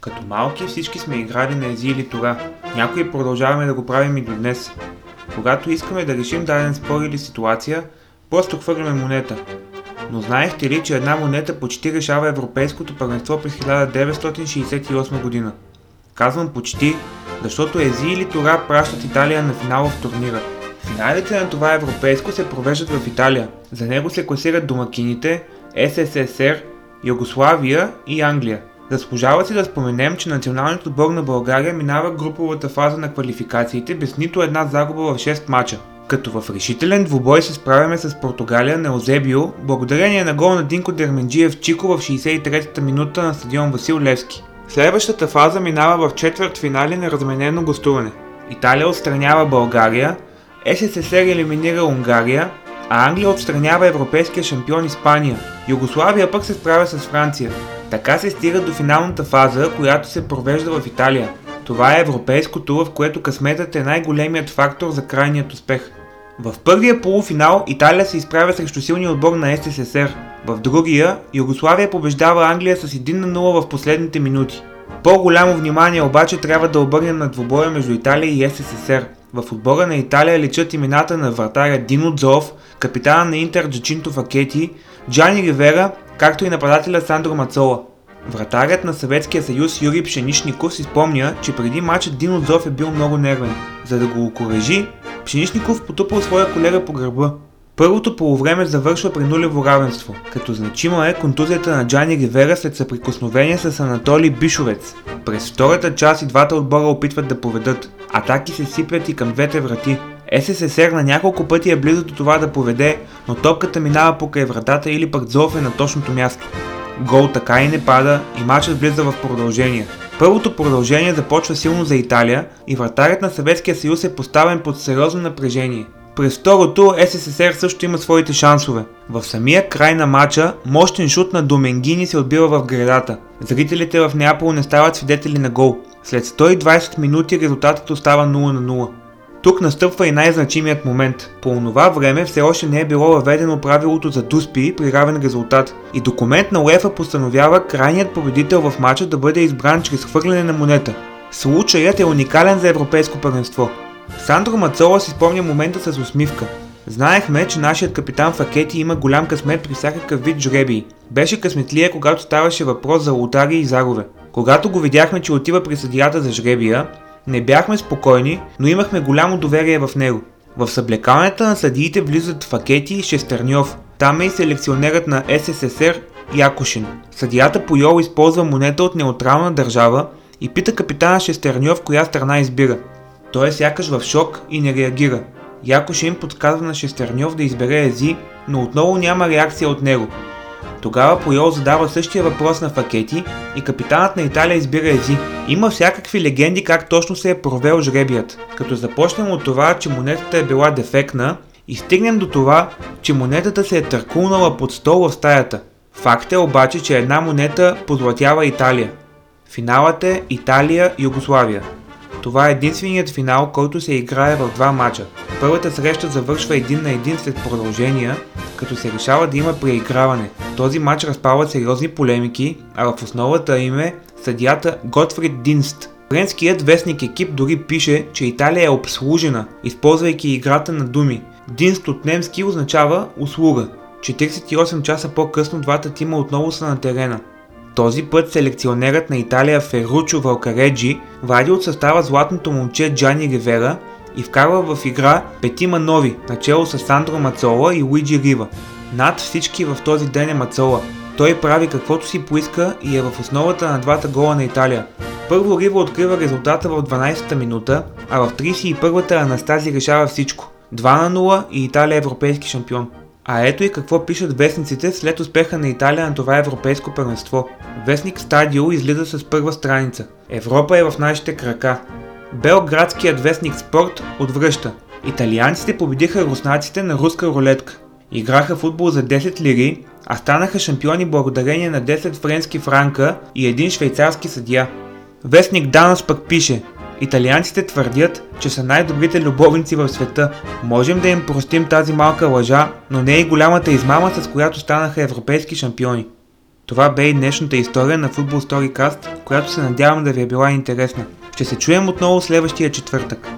Като малки всички сме играли на ези или тора. Някои продължаваме да го правим и до днес. Когато искаме да решим даден спор или ситуация, просто хвърляме монета. Но знаехте ли, че една монета почти решава Европейското първенство през 1968 година? Казвам почти, защото Ези или Тора пращат Италия на финала в турнира. Финалите на това европейско се провеждат в Италия. За него се класират домакините СССР, Югославия и Англия. Заслужава си да споменем, че националният отбор на България минава груповата фаза на квалификациите без нито една загуба в 6 мача. Като в решителен двубой се справяме с Португалия на Озебио, благодарение на гол на Динко Дерменджиев Чико в 63-та минута на стадион Васил Левски. Следващата фаза минава в четвърт финали на разменено гостуване. Италия отстранява България, СССР елиминира Унгария, а Англия отстранява европейския шампион Испания. Югославия пък се справя с Франция. Така се стига до финалната фаза, която се провежда в Италия. Това е европейското, в което късметът е най-големият фактор за крайният успех. В първия полуфинал Италия се изправя срещу силния отбор на СССР. В другия Югославия побеждава Англия с 1 на 0 в последните минути. По-голямо внимание обаче трябва да обърнем на двубоя между Италия и СССР. В отбора на Италия лечат имената на вратаря Дино Дзов, капитана на Интер Джачинто Факети, Джани Ривера, както и нападателя Сандро Мацола. Вратарят на Съветския съюз Юрий Пшеничников си спомня, че преди матча Дино Дзов е бил много нервен. За да го окорежи, Пшеничников потупал своя колега по гърба. Първото полувреме завършва при нулево равенство, като значима е контузията на Джани Ривера след съприкосновение с Анатолий Бишовец. През втората част и двата отбора опитват да поведат. Атаки се сипят и към двете врати. СССР на няколко пъти е близо до това да поведе, но топката минава покрай вратата или пък Дзов е на точното място. Гол така и не пада и матчът влиза в продължение. Първото продължение започва силно за Италия и вратарят на Съветския съюз е поставен под сериозно напрежение. През второто СССР също има своите шансове. В самия край на матча мощен шут на Доменгини се отбива в градата. Зрителите в Неапол не стават свидетели на гол. След 120 минути резултатът остава 0 на 0. Тук настъпва и най-значимият момент. По онова време все още не е било въведено правилото за дуспи при равен резултат и документ на УЕФА постановява крайният победител в матча да бъде избран чрез хвърляне на монета. Случаят е уникален за европейско първенство. Сандро Мацола си спомня момента с усмивка. Знаехме, че нашият капитан Факети има голям късмет при всякакъв вид жребий. Беше късметлия, когато ставаше въпрос за лотари и зарове. Когато го видяхме, че отива при съдията за жребия, не бяхме спокойни, но имахме голямо доверие в него. В съблекалнята на съдиите влизат Факети и Шестерньов. Там е и селекционерът на СССР Якушин. Съдията Пойол използва монета от неутрална държава и пита капитана Шестерньов коя страна избира. Той е сякаш в шок и не реагира. Якошин подсказва на Шестерньов да избере Ези, но отново няма реакция от него. Тогава Пойол задава същия въпрос на Факети и капитанът на Италия избира Ези. Има всякакви легенди как точно се е провел жребият, като започнем от това, че монетата е била дефектна и стигнем до това, че монетата се е търкулнала под стол в стаята. Факт е обаче, че една монета позлатява Италия. Финалът е Италия-Югославия. Това е единственият финал, който се играе в два мача. Първата среща завършва един на един след продължения, като се решава да има преиграване. Този матч разпалва сериозни полемики, а в основата им е съдията Готфрид Динст. Френският вестник екип дори пише, че Италия е обслужена, използвайки играта на думи. Динст от немски означава услуга. 48 часа по-късно двата тима отново са на терена. Този път селекционерът на Италия Ферручо Валкареджи вади от състава златното момче Джани Ривера и вкарва в игра петима нови, начало с Сандро Мацола и Луиджи Рива. Над всички в този ден е Мацола. Той прави каквото си поиска и е в основата на двата гола на Италия. Първо Рива открива резултата в 12-та минута, а в 31-та Анастази решава всичко. 2 на 0 и Италия е европейски шампион. А ето и какво пишат вестниците след успеха на Италия на това европейско първенство. Вестник Стадио излиза с първа страница. Европа е в нашите крака. Белградският вестник Спорт отвръща. Италианците победиха руснаците на руска рулетка. Играха футбол за 10 лири, а станаха шампиони благодарение на 10 френски франка и един швейцарски съдия. Вестник Данас пък пише Италианците твърдят, че са най-добрите любовници в света. Можем да им простим тази малка лъжа, но не и голямата измама, с която станаха европейски шампиони. Това бе и днешната история на Football Storycast, която се надявам да ви е била интересна. Ще се чуем отново следващия четвъртък.